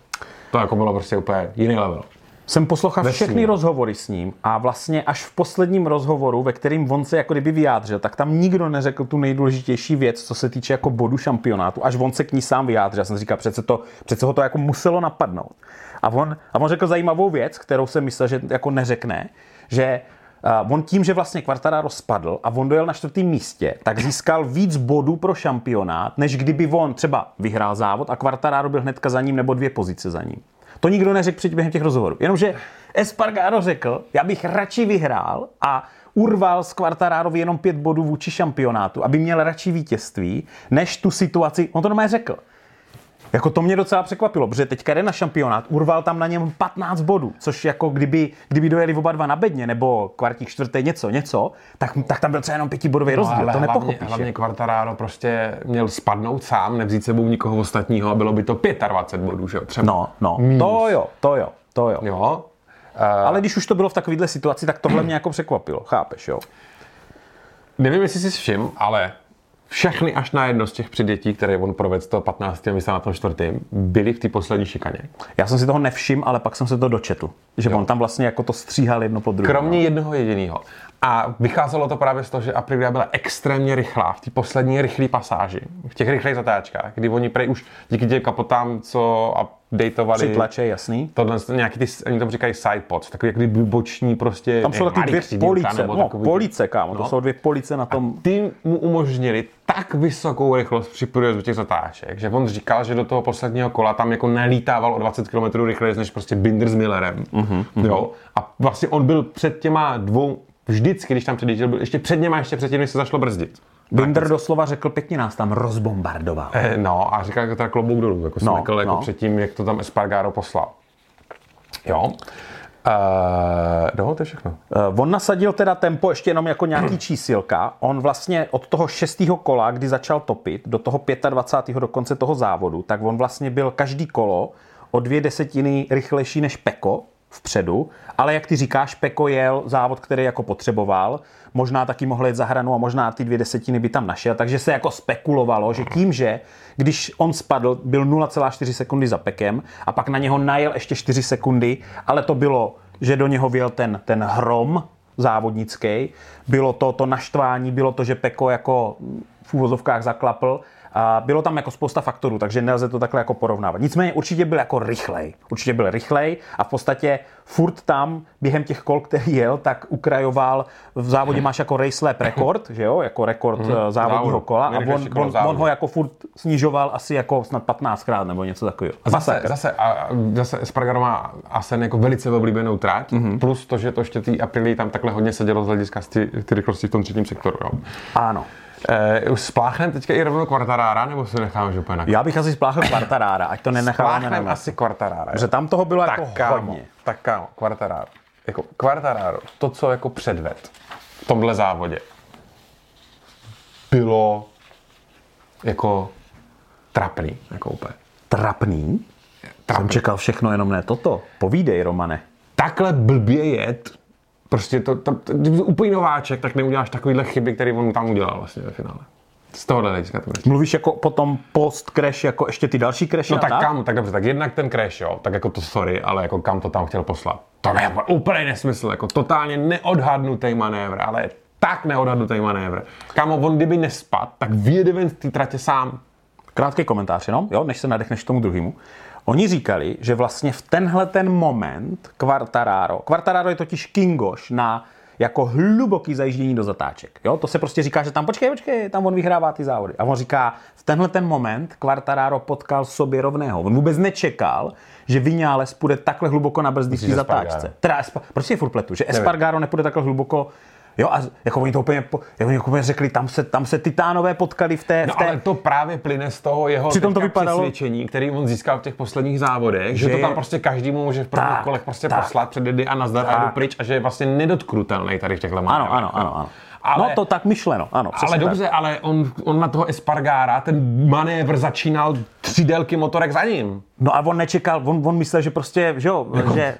To jako bylo prostě úplně jiný level. Jsem poslouchal Vesmír. všechny rozhovory s ním a vlastně až v posledním rozhovoru, ve kterým on se jako kdyby vyjádřil, tak tam nikdo neřekl tu nejdůležitější věc, co se týče jako bodu šampionátu. Až on se k ní sám vyjádřil. Já jsem říkal, přece, to, přece ho to jako muselo napadnout. A on, a on řekl zajímavou věc, kterou jsem myslel, že jako neřekne, že on tím, že vlastně Quartararo spadl a on dojel na čtvrtém místě, tak získal víc bodů pro šampionát, než kdyby on třeba vyhrál závod a Quartararo byl hnedka za ním nebo dvě pozice za ním. To nikdo neřekl před během těch rozhovorů. Jenomže Espargaro řekl, já bych radši vyhrál a urval z Quartararovi jenom pět bodů vůči šampionátu, aby měl radši vítězství, než tu situaci, on to normálně řekl. Jako to mě docela překvapilo, protože teďka jde na šampionát, urval tam na něm 15 bodů, což jako kdyby, kdyby dojeli oba dva na bedně, nebo kvartík čtvrté něco, něco, tak, tak tam byl třeba jenom pětibodový rozdíl, No, ale to hlavně, nepochopíš. hlavně jako. Quartararo prostě měl spadnout sám, nevzít sebou nikoho ostatního a bylo by to 25 bodů, že jo? Třeba. No, no, to jo, to jo, to jo. Jo. Ale když už to bylo v takovéhle situaci, tak tohle mě jako překvapilo, chápeš, jo? Nevím, jestli jsi všim, ale všechny až na jedno z těch předětí, které on provedl z toho 15. místa na tom čtvrtém, byly v té poslední šikaně. Já jsem si toho nevšiml, ale pak jsem se to dočetl, že on tam vlastně jako to stříhal jedno po druhém. Kromě jednoho jediného. A vycházelo to právě z toho, že Aprilia byla extrémně rychlá v té poslední rychlé pasáži, v těch rychlých zatáčkách, kdy oni prej už díky těm kapotám, co updateovali, Přitlače, jasný. tohle, nějaký ty, oni tomu říkají side pods, takový jak kdyby boční prostě, Tam jsou ne, taky malý dvě police, no, takový- police, kámo, to No. jsou dvě police na tom. ty mu umožnili tak vysokou rychlost při průjezdu těch zatáček, že on říkal, že do toho posledního kola tam jako nelítával o 20 km rychleji než prostě Binder s Millerem. Mhm, Jo? A vlastně on byl před těma dvou, vždycky, když tam předjížděl, byl ještě před něma, ještě předtím, než se zašlo brzdit. Binder doslova řekl, pěkně nás tam rozbombardoval. Eh, No a říkal, jako teda klobouk dolů, jako No, no, jako no. předtím, jak to tam Espargaro poslal. Jo. Uh, no, to je všechno. Uh, on nasadil teda tempo ještě jenom jako nějaký čísilka. On vlastně od toho šestého kola, kdy začal topit, do toho 25. do konce toho závodu, tak on vlastně byl každý kolo o dvě desetiny rychlejší než Peko vpředu, ale jak ty říkáš, Peko jel závod, který jako potřeboval, možná taky mohl jít za hranu a možná ty dvě desetiny by tam našel, takže se jako spekulovalo, že tím, že když on spadl, byl 0,4 sekundy za Pekem a pak na něho najel ještě 4 sekundy, ale to bylo, že do něho věl ten, ten hrom závodnický, bylo to to naštvání, bylo to, že Peko jako v úvozovkách zaklapl a bylo tam jako spousta faktorů, takže nelze to takhle jako porovnávat. Nicméně určitě byl jako rychlej. Určitě byl rychlej a v podstatě furt tam během těch kol, který jel, tak ukrajoval. V závodě máš jako race lap rekord, že jo, jako rekord hmm. závodního kola a on, on, on, ho jako furt snižoval asi jako snad 15krát nebo něco takového. A zase, zase, a zase Espargaro má Asen jako velice oblíbenou trať, mm-hmm. plus to, že to ještě ty Aprilii tam takhle hodně sedělo z hlediska ty, ty rychlosti v tom třetím sektoru. Jo. Ano. Uh, už spláchneme teďka i rovnou Quartarara, nebo se necháme že úplně na Já bych asi spláchl Quartarara, ať to nenecháme na asi Quartarara. Protože tam toho bylo tak jako kámo, hodně. Tak kámo, Quartararo. Jako Quartararo, to, co jako předved v tomhle závodě, bylo jako trapný, jako úplně. Trapný? Trapný. Jsem čekal všechno, jenom ne toto. Povídej, Romane. Takhle blbě jet, prostě to, to, to, to úplně nováček, tak neuděláš takovýhle chyby, které on tam udělal vlastně ve finále. Z tohohle hlediska to myslím. Mluvíš jako potom post crash, jako ještě ty další crashy No tak, tak? kam, tak dobře, tak jednak ten crash, jo, tak jako to sorry, ale jako kam to tam chtěl poslat. To je úplně nesmysl, jako totálně neodhadnutý manévr, ale je tak neodhadnutý manévr. Kámo, on kdyby nespad, tak vyjede ven z té tratě sám. Krátký komentář jenom, jo, než se nadechneš tomu druhému. Oni říkali, že vlastně v tenhle ten moment Quartararo, Quartararo je totiž Kingoš na jako hluboký zajíždění do zatáček. Jo? To se prostě říká, že tam počkej, počkej, tam on vyhrává ty závody. A on říká, v tenhle ten moment Quartararo potkal sobě rovného. On vůbec nečekal, že Vinales půjde takhle hluboko na brzdy v Myslíš zatáčce. Espargaro? Teda, Espa- proč je furt pletu? Že Espargaro nepůjde takhle hluboko Jo, a jako oni to úplně, jako oni úplně řekli, tam se, tam se titánové potkali v té, v No té ale to právě plyne z toho jeho Přitom to vypadalo- přesvědčení, který on získal v těch posledních závodech, že, Že to tam prostě každému může v prvních Tak, kolech prostě tak. poslat před a nazdar a Tak. jdu pryč a že je vlastně nedotknutelný tady v těchto Ano, ano, ano, ano. Ale, no to tak myšleno, ano. ale dobře, ale on, on na toho Espargára, ten manévr začínal tři délky motorek za ním. No a on nečekal, on, on myslel, že prostě, že jo, Jako- že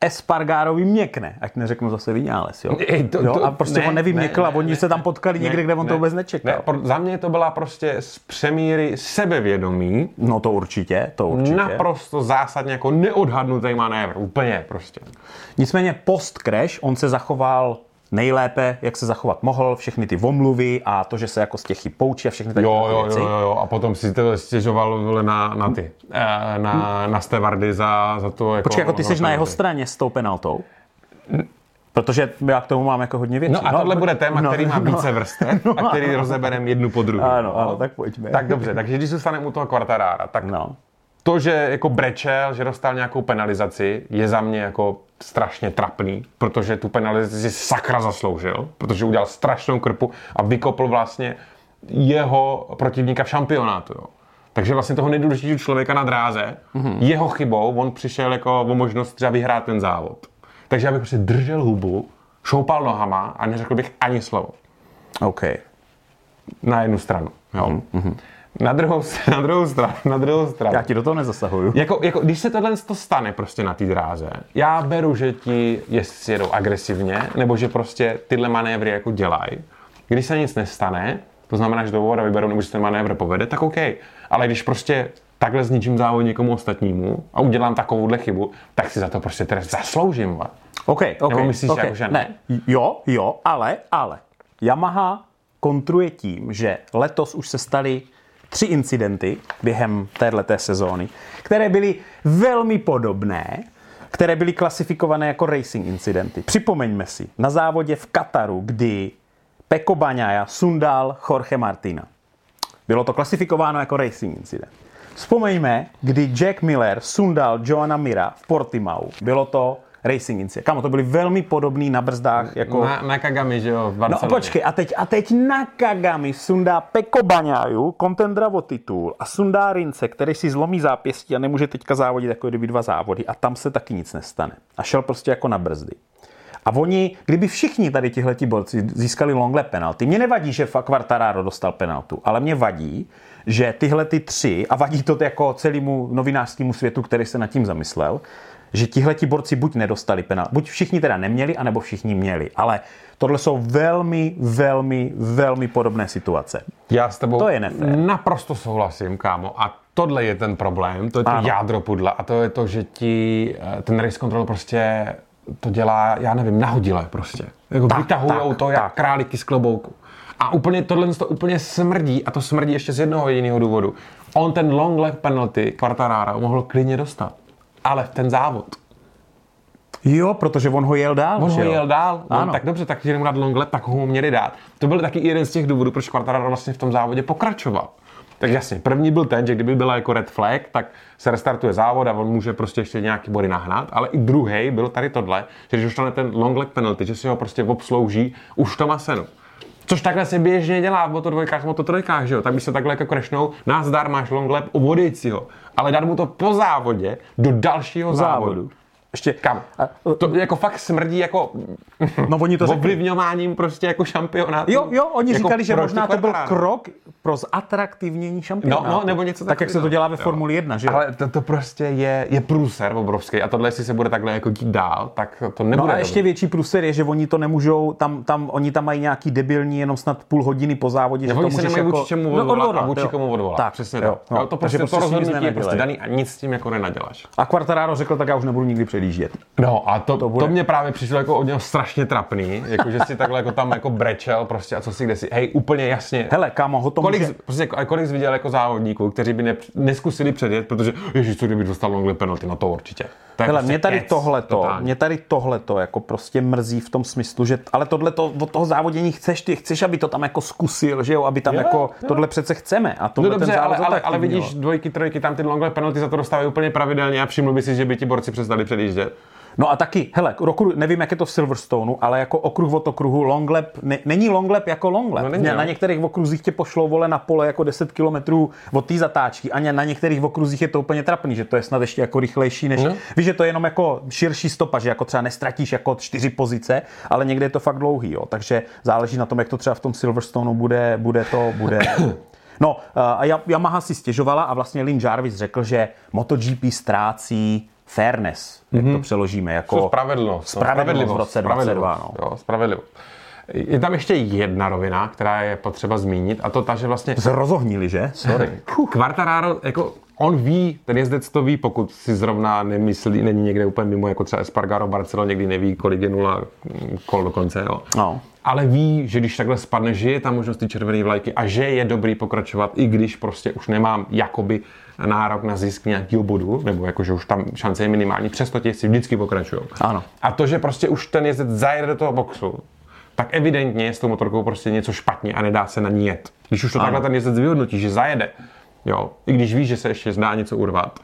Espargarovi měkne, ať neřeknu zase Vinales, jo. Ej, to- jo to- a prostě ne, on nevyměkl ne, a oni ne, se tam potkali někde, kde on to vůbec nečekal. Ne, pro- za mě to byla prostě z přemíry sebevědomí, No to určitě, to určitě. naprosto zásadně jako neodhadnutý manévr, úplně prostě. Nicméně post-crash on se zachoval nejlépe, jak se zachovat mohl, všechny ty omluvy a to, že se jako z těch chyb poučí a všechny tady Jo, ty jo, věci. jo, jo, jo, a potom si to stěžoval vole, na, na ty, eh, na, na stevardy za, za to jako... Počkej, jako ty jsi na jeho straně s tou penaltou? Protože já k tomu mám jako hodně věcí. No a tohle bude téma, no, který má no. více vrstev a který rozebereme jednu po druhé. Ano, ano, tak pojďme. Tak dobře, takže když zůstaneme u toho Quartarara, tak No. to, že jako brečel, že dostal nějakou penalizaci, je za mě jako strašně trapný, protože tu penalizaci si sakra zasloužil, protože udělal strašnou krpu a vykopl vlastně jeho protivníka v šampionátu. Jo. Takže vlastně toho nejdůležitějšího člověka na dráze, mm-hmm. jeho chybou, on přišel jako o možnost třeba vyhrát ten závod. Takže já bych prostě držel hubu, šoupal nohama a neřekl bych ani slovo. OK. Na jednu stranu. Jo. Mm-hmm. Na druhou, na druhou stranu, na druhou stranu. Já ti do toho nezasahuju. Jako, jako, když se tohle to stane prostě na té dráze, já beru, že ti jezdci jedou agresivně, nebo že prostě tyhle manévry jako dělají. Když se nic nestane, to znamená, že to voda vyberou, nebo že ten manévr povede, tak OK. Ale když prostě takhle zničím závod někomu ostatnímu a udělám takovouhle chybu, tak si za to prostě trest zasloužím. va. OK, OK. Nebo myslíš, okay. jako, že ne? ne? Jo, jo, ale, ale. Yamaha kontruje tím, že letos už se staly tři incidenty během téhleté sezóny, které byly velmi podobné, které byly klasifikované jako racing incidenty. Připomeňme si, na závodě v Kataru, kdy Peko Baňaja sundal Jorge Martina. Bylo to klasifikováno jako racing incident. Vzpomeňme, kdy Jack Miller sundal Joana Mira v Portimau. Bylo to Racing Inci. Kamo, to byly velmi podobný na brzdách. Jako... Na, na Kagami, že jo, v No počkej, a teď, a teď na Kagami sundá Peko Baňáju, kontendra o titul a sundá Rince, který si zlomí zápěstí a nemůže teďka závodit jako kdyby dva závody a tam se taky nic nestane. A šel prostě jako na brzdy. A oni, kdyby všichni tady tihleti borci získali long lap penalty, mě nevadí, že Quartararo dostal penaltu, ale mě vadí, že tyhle ty tři, a vadí to jako celému novinářskému světu, který se nad tím zamyslel, že tihle ti borci buď nedostali penaltu, buď všichni teda neměli, anebo všichni měli. Ale tohle jsou velmi, velmi, velmi podobné situace. Já s tebou To je nefér. naprosto souhlasím, kámo. A tohle je ten problém, to je to Ano. jádro pudla. A to je to, že ti eh, ten race control prostě to dělá, já nevím, nahodile prostě. Jako Tak, vytahujou tak, to jak tak. králíky z klobouku. A úplně tohle to úplně smrdí a to smrdí ještě z jednoho jediného důvodu. On ten long lap penalty Quartararo mohl klidně dostat. Ale v ten závod. Jo, protože on ho jel dál. On ho jel dál, no, Ano. tak dobře, tak mu dát long lap, tak ho měli dát. To byl taky jeden z těch důvodů, proč Quartararo vlastně v tom závodě pokračoval. Tak jasně, první byl ten, že kdyby byla jako red flag, tak se restartuje závod a on může prostě ještě nějaký body nahnat, ale i druhý byl tady tohle, že když dostane ten long leg penalty, že si ho prostě obslouží už v tom asenu. Což takhle se běžně dělá v moto dvojkách, moto trojkách, že jo? Tak by se takhle jako crashnou, nazdar máš long lap, odejď si ho. Ale dát mu to po závodě do dalšího závodu. závodu. Ještě Kam? A- To jako fakt smrdí jako No oni to ovlivňováním prostě jako šampionátu. Jo, jo, oni jako říkali, že možná to byl krok pro zatraktivnění šampionátu. No, no, nebo něco Tak jak se to dělá ve. Formuli 1, že? Ale to, to prostě je, je průser obrovský a tohle, jestli se bude takhle jako dít dál, tak to nebude No a ještě větší průser je, že oni to nemůžou, tam, tam, oni tam mají nějaký debilní jenom snad půl hodiny po závodě, že to se nemají jako... vůči čemu No, odvolat a vůči komu odvolat. Tak, Přesně jo, tak. no, to takže prostě to rozhodnutí je prostě daný a nic s tím jako nenaděláš. A Quartararo řekl, tak já už nebudu nikdy předjíždět. No a to, to, bude. to mě právě přišlo jako od něho strašně trapný, jako že si takhle jako tam jako brečel prostě a co si kde si, hej, úplně jasně. Hele, kámo, ho to Kolik, může... prostě, a kolik jsi viděl jako závodníků, kteří by ne, neskusili předjet, protože ježiš, co kdyby dostal long lap penalty, no to určitě. To Hele, prostě mě tady kec, tohleto, totálně. mě tady tohleto jako prostě mrzí v tom smyslu, že ale tohleto od toho závodění chceš, ty chceš, aby to tam jako zkusil, že jo, aby tam Jo, jako, jo. tohle přece chceme a No tohle ten dobře, závod ale, ale, ale vidíš dvojky, trojky, tam ty long lap penalty za to dostávají úplně pravidelně a všiml by si, že by ti borci přestali předjíždět. No a taky, hele, okruh, nevím, jak je to v Silverstoneu, ale jako okruh od okruhu, long lap, ne, není long lap jako long lap. No není, Ne- jo. na některých okruzích tě pošlou vole na pole jako 10 km od té zatáčky a na některých okruzích je to úplně trapný, že to je snad ještě jako rychlejší než... No. Víš, že to je jenom jako širší stopa, že jako třeba nestratíš jako čtyři pozice, ale někde je to fakt dlouhý, jo. Takže záleží na tom, jak to třeba v tom Silverstoneu bude, bude to, bude... No a Ja- Yamaha si stěžovala a vlastně Lynn Jarvis řekl, že MotoGP ztrácí fairness, jak to přeložíme, jako To spravedlnost. no, spravedlivost v roce 22, spravedlivost, no. Jo, spravedlivost. Je tam ještě jedna rovina, která je potřeba zmínit, a to ta, že vlastně se rozohnili, že? Sorry. Quartararo, jako on ví, ten jezdec to ví, pokud si zrovna nemyslí, není někde úplně mimo, jako třeba Espargaro v Barceloně, někdy neví, kolik je nula kol do konce, jo. No. Ale ví, že když takhle spadne, že je tam možnost ty červené vlajky a že je dobrý pokračovat, i když prostě už nemám jakoby nárok na zisk nějakého bodu, nebo jako, že už tam šance je minimální, přesto ti jezdci vždycky pokračují. Ano. A to, že prostě už ten jezdec zajede do toho boxu, tak evidentně je s tou motorkou prostě něco špatně a nedá se na ní jet. Když už to Ano. takhle ten jezdec vyhodnotí, že zajede, jo, i když ví, že se ještě zdá něco urvat,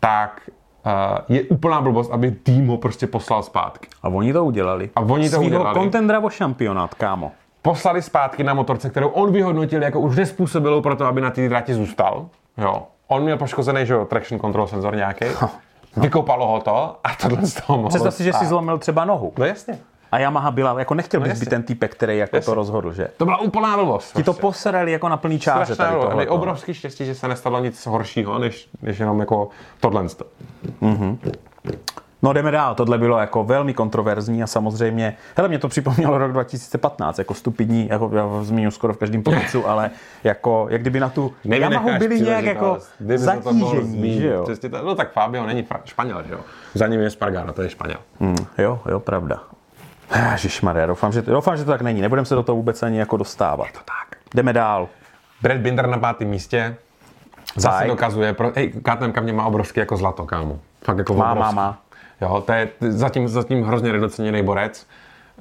tak uh, je úplná blbost, aby tým ho prostě poslal zpátky. A oni to udělali. A oni to Svýho udělali. kontendra o šampionát, kámo. Poslali zpátky na motorce, kterou on vyhodnotil jako už nespůsobilou pro to, aby na té drati zůstal. Jo. On měl poškozený, že jo, traction control senzor nějaký. Vykopalo ho to a tohle z toho mohlo Představ si, že si zlomil třeba nohu. No jasně. A Yamaha byla, jako nechtěl bys jasně. být ten týpek, který jako to Jasně. rozhodl, že? To byla úplná blbost. Ti to posrali jako na plný čáře tady tohle. Obrovský štěstí, že se nestalo nic horšího, než, než jenom jako tohle. No jdeme dál, tohle bylo jako velmi kontroverzní a samozřejmě, hele, mě to připomnělo rok 2015, jako stupidní, jako já zmíním skoro v každém popisu, ale jako, jak kdyby na tu Yamahu byli nějak jako zatížení, že jo? Přesně to, no tak Fabio není fra- Španěl, že jo? Za ním je Spargaro, to je Španěl. Hmm, jo, jo, pravda. Ježišmarja, doufám, že, doufám, že to tak není. Nebudeme se do toho vůbec ani jako dostávat. Tak. Jdeme dál. Brad Binder na pátém místě. Zase Bike. dokazuje, pro, hej, KTM mě má obrovský jako zlato, kámo. Fakt jako Má, obrovský. má, má. Jo, to je zatím, zatím hrozně nedoceněný borec.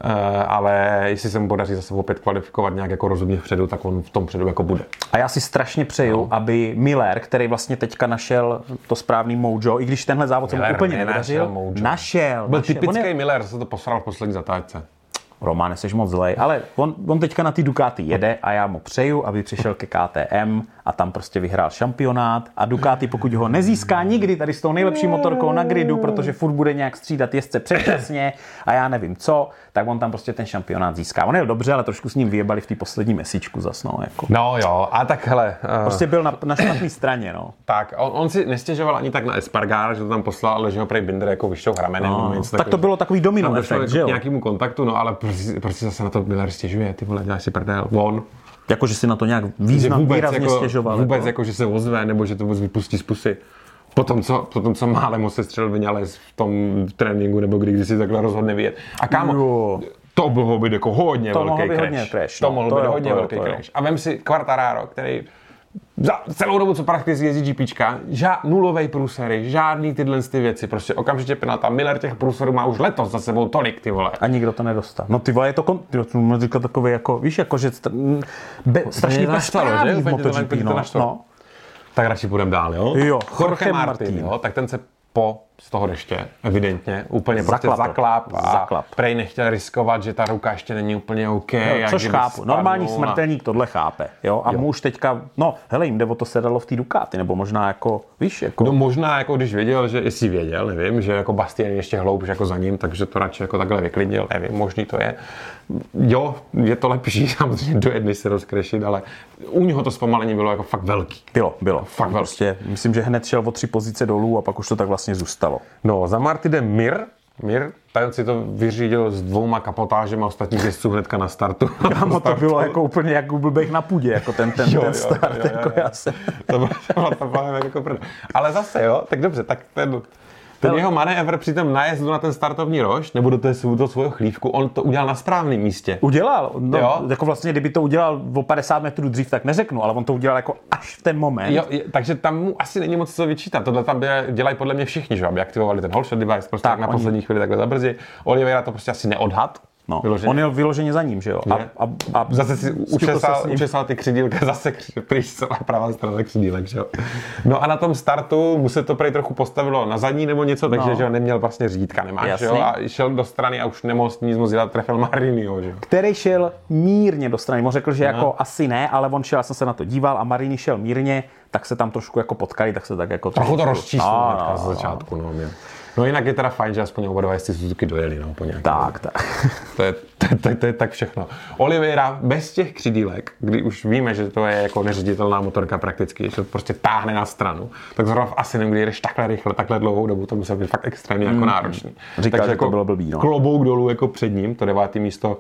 Uh, ale jestli se mu podaří zase opět kvalifikovat nějak jako rozumně vpředu, tak on v tom předu jako bude. A já si strašně přeju, no. aby Miller, který vlastně teďka našel to správný mojo, i když tenhle závod se mu úplně nevydařil, našel. Byl našel. typický je... Miller, se to posral v poslední zatáčce. Román, jsi moc zlej, ale on, on teďka na ty Ducati jede a já mu přeju, aby přišel ke KTM a tam prostě vyhrál šampionát a Ducati, pokud ho nezíská nikdy tady s tou nejlepší motorkou na gridu, protože furt bude nějak střídat jezdce předčasně a já nevím co, tak on tam prostě ten šampionát získá. On je dobře, ale trošku s ním vyjebali v té poslední měsíčku zas, no, jako. No jo, a tak hele. Uh... Prostě byl na, na špatné straně, no. Tak, on, on, si nestěžoval ani tak na Espargar, že to tam poslal, ale že ho prej Binder jako vyšťou hramenem. No, tak to bylo takový domino efekt, jako že jo? nějakému kontaktu, no ale prostě, prostě zase na to Miller stěžuje, ty vole, děláš si prdel, on. Jako, že si na to nějak význam, vůbec, výrazně jako, stěžoval. Vůbec jako. jako, že se ozve, nebo že to vůbec vypustí z pusy. Potom, co, potom, co málem se střelil Vinales v tom tréninku, nebo kdy, kdy si takhle rozhodne vyjet. A kámo, jo. to mohlo být jako hodně to velký crash. hodně crash. To no. to být jo, hodně to velký jo, to jo. crash. A vem si Quartararo, který za celou dobu, co prakticky jezdí GPčka, žád, nulovej průsery, žádný tyhle ty věci, prostě okamžitě penalta. Miller těch průserů má už letos za sebou tolik, ty vole. A nikdo to nedostal. No ty vole, je to, kon... ty, to říkat takový jako, víš, jako, že st- be, strašně naštvalo, že? bezprávný v MotoGP, no. no. Tak radši půjdeme dál, jo? Jo, Jorge Jorge Martin, Martin. jo, tak ten se po z toho deště, evidentně, úplně prostě Zaklapl. zakláp a Zaklap. prej nechtěl riskovat, že ta ruka ještě není úplně OK. Jo, jak což chápu. spadnul Normální a- smrtelník tohle chápe. Jo? A jo. muž teďka, no hele, jim jde o to sedalo v té Ducati, nebo možná jako, víš, jako... No možná, jako když věděl, že jestli věděl, nevím, že jako Bastian je ještě hloubš jako za ním, takže to radši jako takhle vyklidnil, nevím, možný to je. Jo, je to lepší samozřejmě do jedny se rozkrešit, ale u něho to zpomalení bylo jako fakt velký. Bylo, bylo. Fakt velký. prostě, myslím, že hned šel o tři pozice dolů a pak už to tak vlastně zůstalo. No, za Martinem Mir, Mir, ten si to vyřídil s dvouma kapotážema ostatních jezdců hnedka na startu. Kámo, to bylo jako úplně jak u blbejch na půdě, jako ten, ten, Jo, ten jo, start, jo, jo, jako jo. já jsem. to bylo, to bylo, to bylo jako prd. Ale zase, jo, tak dobře, tak ten, ten Hele. jeho manévr při tom nájezdu na ten startovní rož, nebo do té do svého chlívku, on to udělal na správném místě. Udělal, no, Jo. jako vlastně, kdyby to udělal o 50 metrů dřív, tak neřeknu, ale on to udělal jako až v ten moment. Jo, je, takže tam mu asi není moc co vyčítat. Tohle tam dělají- podle mě všichni, že jo, aby aktivovali ten hold shot device, prostě Tak, tak, na oni- poslední chvíli takhle zabrzdí. Oliveira to prostě asi neodhad. No. Vyloženě. On jel vyloženě za ním, že jo? A, a, a Zase si učesal, učesal ty křidílka, zase kři- pryč celá pravá strana křidílek, že jo. No a na tom startu mu se to prej trochu postavilo na zadní nebo něco, takže No. že jo, neměl vlastně řídka, nemáš, Jasný. že jo, a šel do strany a už nemohl s nic moc dělat, trefil Marinio, že jo. který šel mírně do strany. On řekl, že jako asi ne, ale on šel, já jsem se na to díval a Marini šel mírně, tak se tam trošku jako potkali, tak se tak jako... Trochu to rozčísnil No, no, no. začátku, no, mě. No jinak je teda fajn, že aspoň oba dva jezdci Suzuki dojeli, no, po nějakém Tak, tak. To je, to, je- to, to je tak všechno. Oliveira bez těch křidílek, kdy už víme, že to je jako neředitelná motorka prakticky, že to prostě táhne na stranu, tak zrovna v Asinem, kdy jdeš takhle rychle, takhle dlouhou dobu, to muselo být fakt extrémně jako náročný. Mm. Říkal, Takže že jako to bylo blbý, no. Klobouk dolů jako před ním, to devátý místo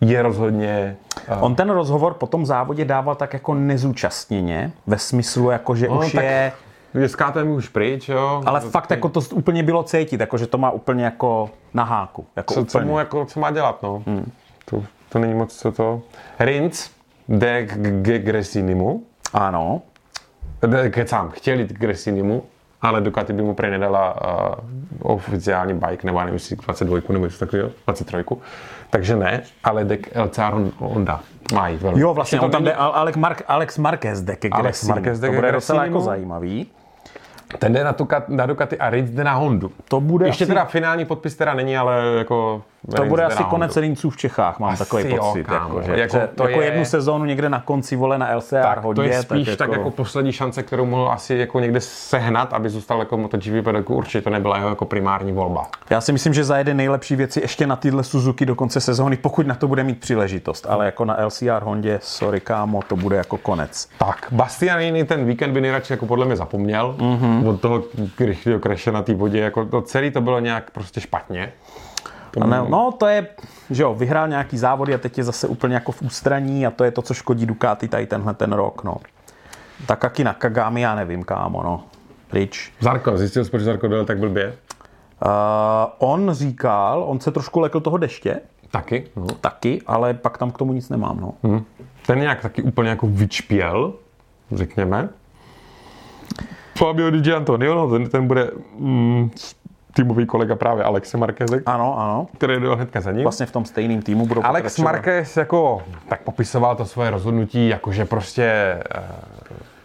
je rozhodně... Uh, On ten rozhovor po tom závodě dával tak jako nezúčastněně, ve smyslu jako, že no, už tak je... je s KTM už pryč, jo. Ale To- fakt jako to úplně bylo cítit, jako že to má úplně jako na háku. Jako co, co, mu jako, co má dělat, no. Hmm. To, to není moc co to... Rinc jde k, Gresinimu, Ano. Kecám, chtěli jít k Gresinimu, ale Ducati by mu prej nedala uh, oficiální bike, nebo já nevím, jestli 22 nebo něco takového, 23. Takže ne, ale jde k LCR Honda. Mají velmi. Jo, vlastně, on tam jde, Al- Alex, Mark, Alex Marquez jde ke Alex. Marquez jde To bude docela jako zajímavý. Ten jde na, Ducati, na Ducati a Ritz jde na Hondu. To bude Ještě asi- teda finální podpis teda není, ale jako... To bude asi konec rinců v Čechách, mám Asi takový jo, pocit. kámo. jako, že, Jako jako, to jako je- jednu sezónu někde na konci vole na LCR Tak hodně. to je spíš tak tak jako poslední šance, kterou mohl asi jako někde sehnat, aby zůstal jako MotoGP pedagogu. Určitě to nebyla jeho jako primární volba. Já si myslím, že zajede nejlepší věci ještě na tyhle Suzuki do konce sezóny, pokud na to bude mít příležitost. Ale jako na LCR Hondě, sorry kámo, to bude jako konec. Tak, Bastianini ten víkend by nejradši jako podle mě zapomněl. Mm-hmm. Od toho rychlého kreše na té vodě, jako to celé to bylo nějak prostě špatně. A ne, no to je, že jo, vyhrál nějaký závody a teď je zase úplně jako v ústraní a to je to, co škodí Ducati tady tenhle ten rok, no. Takaki Nakagami, já nevím, kámo, no. Pryč. Zarko, zjistil jsi, proč Zarko dojel tak blbě? Uh, on říkal, on se trošku lekl toho deště, Taky. No. taky, ale pak tam k tomu nic nemám, no. Hm. Ten nějak taky úplně jako vyčpěl, řekněme. Fabio Di Giantonio, no, ten, ten bude mm, týmový kolega právě Alexe Marqueze, Ano, ano. který jde hnedka za ním. Vlastně v tom stejným týmu budou Alex pokračovat. Marquez jako tak popisoval to svoje rozhodnutí, jakože prostě eh,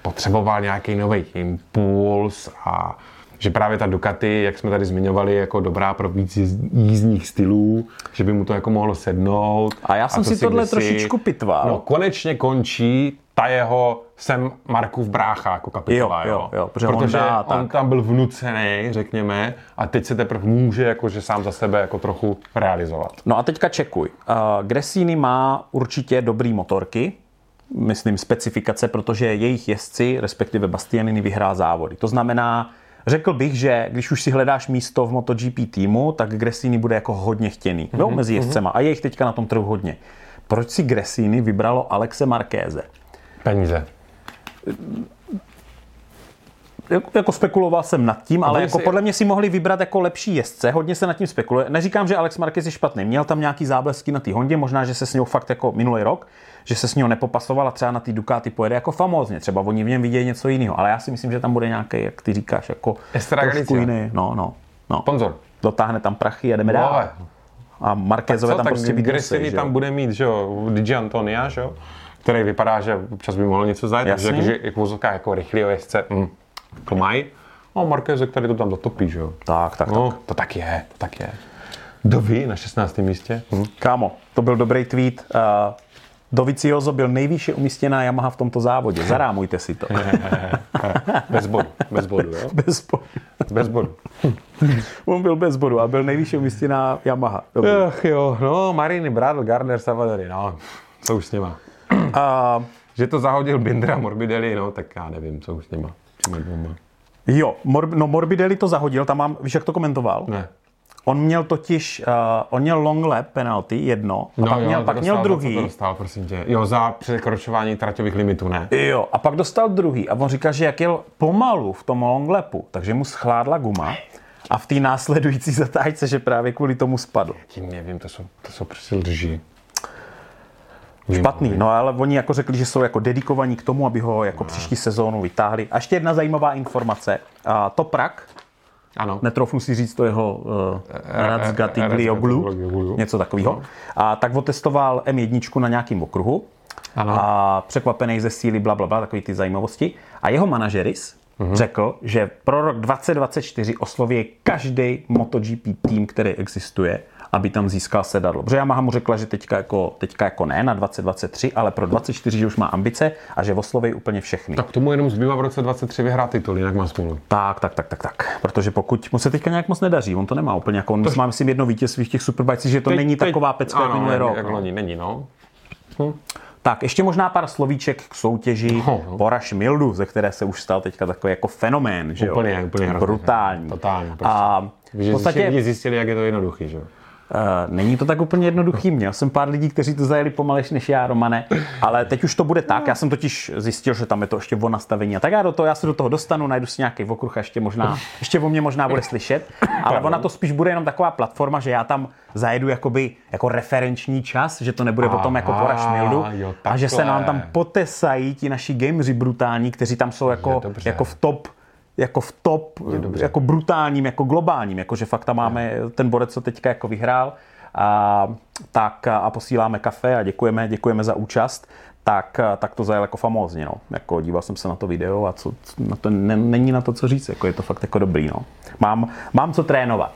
potřeboval nějaký nový impuls a že právě ta Ducati, jak jsme tady zmiňovali, je jako dobrá pro víc jíz- jízdních stylů, že by mu to jako mohlo sednout. A já jsem to si tohle kdysi- trošičku pitval. No konečně končí ta jeho jsem Markův brácha jako kapitola, Jo, jo, jo, protože protože Honda, on tak. tam byl vnucený, řekněme, a teď se teprve může jakože sám za sebe jako trochu realizovat. No a teďka čekuj. Uh, Gresini má určitě dobrý motorky, myslím specifikace, protože jejich jezdci, respektive Bastianini, vyhrá závody. To znamená, řekl bych, že když už si hledáš místo v MotoGP týmu, tak Gresini bude jako hodně chtěný mm-hmm, jo, mezi jezdcema. A je jich teďka na tom trhu hodně. Proč si Gresini vybralo Alexe Markéze? Peníze. Jako- jako spekuloval jsem nad tím, ale jako si- podle mě si mohli vybrat jako lepší jezdce, hodně se nad tím spekuluje. Neříkám, že Alex Marquez je špatný, měl tam nějaký záblesky na té Hondě, možná, že se s ním fakt jako minulý rok, že se s ním nepopasoval a třeba na té Ducati pojede jako famózně, třeba oni v něm vidějí něco jiného, ale já si myslím, že tam bude nějaký, jak ty říkáš, jako trošku jiný, no, no, no. Sponzor. Dotáhne tam prachy a jdeme dál. A Marquezové tam tak prostě být tam bude mít, že jo, Digi Antonia, že jo, který vypadá, že občas by mohl něco zajít, takže Jasně. jakože jako vozovka jako rychlý jezdce, mm, to mají. No, Marquez, který to tam dotopí, že jo. Tak, tak, tak. No, to tak je, to tak je. Doví na 16. místě. Hm. Kámo, to byl dobrý tweet. Uh, Dovizioso byl nejvýše umístěná Yamaha v tomto závodě. Zarámujte si to. Bez bodu, bez bodu, jo. Bez bodu. Bez bodu. On byl bez bodu a byl nejvýše umístěná Yamaha. Dobrý. Ach jo, no, Marini, Bradl, Gardner, Savadori, no, co už s nima. A, Že to zahodil Bindra Morbidelli, no, tak já nevím, co už s nima. Jo, Mor- no Morbidelli to zahodil, tam mám, víš, jak to komentoval? Ne. On měl totiž, uh, on měl long lap penalty, jedno, a pak měl, to pak měl dostal, druhý. Co to dostal, prosím tě. Jo, za překročování traťových limitů, ne? Jo, a pak dostal druhý a on říkal, že jak jel pomalu v tom long lapu, takže mu schládla guma a v té následující zatáčce, že právě kvůli tomu spadl. Tím nevím, to jsou, to jsou prostě lži. Špatný, no ale oni jako řekli, že jsou jako dedikovaní k tomu, aby ho No. jako příští sezónu vytáhli. A ještě jedna zajímavá informace. A Toprak, Ano. netroufnu si říct to jeho uh, Razgatiglioglu, Razgatiglioglu. něco takového. A tak otestoval M1 na nějakém okruhu Ano. a překvapený ze síly, bla, bla, bla, takový ty zajímavosti. A jeho manažeris Mhm. řekl, že pro rok 2024 osloví každý MotoGP tým, který existuje, aby tam získal sedadlo. Protože Yamaha mu řekla, že teďka jako, teďka jako ne na 2023, ale pro 2024, že už má ambice a že osloví úplně všechny. Tak tomu jenom zbývá v roce 23 vyhrát titul, jinak má smůlu. Tak, tak, tak, tak, tak. Protože pokud mu se teďka nějak moc nedaří, on to nemá úplně jako, on má myslím jedno vítězství v těch superbajcích, že to není taková pecka jako ano, minulý rok. Jak no. loni, není, no. Tak, ještě možná pár slovíček k soutěži No, no. Poraž Mildu, ze které se už stal teďka takový jako fenomén, že jo? Úplně, úplně. Brutální. Totálně, prostě. A v podstatě zjistili, jak je to jednoduchý, že jo. Uh, není to tak úplně jednoduchý. Měl jsem pár lidí, kteří to zajeli pomaleš než já, Romane, ale teď už to bude tak. Já jsem totiž zjistil, že tam je to ještě o nastavení. A tak já, do toho, já se do toho dostanu, najdu si nějaký okruh a ještě, možná, ještě o mě možná bude slyšet. Ale ona to spíš bude jenom taková platforma, že já tam zajedu jakoby, jako referenční čas, že to nebude potom jako Aha, poraž mildu. jo, A že se nám tam potesají ti naši gameři brutální, kteří tam jsou jako, jako v top jako v top, jako brutálním, jako globálním, jako že fakt tam máme ten borec, co teďka jako vyhrál, a, tak a posíláme kafe a děkujeme, děkujeme za účast, tak, tak to zajel jako famózně, no. Jako díval jsem se na to video a co, na to ne, není na to, co říct, jako je to fakt jako dobrý, no. Mám, mám co trénovat.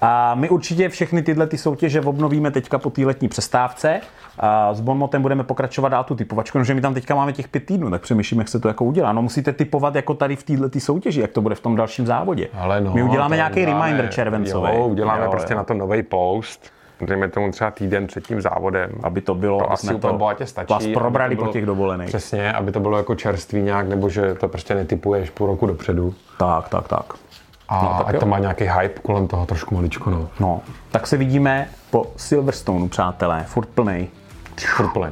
A my určitě všechny tyhle ty soutěže obnovíme teďka po té letní přestávce. A s Bonmotem budeme pokračovat dál tu typovačku, no, že my tam teďka máme těch pět týdnů, tak přemýšlím, jak se to jako udělá. No musíte typovat jako tady v této soutěži, jak to bude v tom dalším závodě. Ale no, my uděláme nějaký uděláme- reminder červencový. Jo, uděláme Jo, prostě jo. na to nový post. Dejme tomu třeba týden před tím závodem. aby to bylo, to asi úplně to bohatě stačí. vás probrali bylo- po těch dovolených. Přesně, aby to bylo jako čerství nějak, nebo že to prostě netypuješ půl roku dopředu. Tak, tak, tak. A No, ať jo. to má nějaký hype kolem toho trošku maličko, no. No, tak se vidíme po Silverstoneu, přátelé, furt plnej. Furt plný.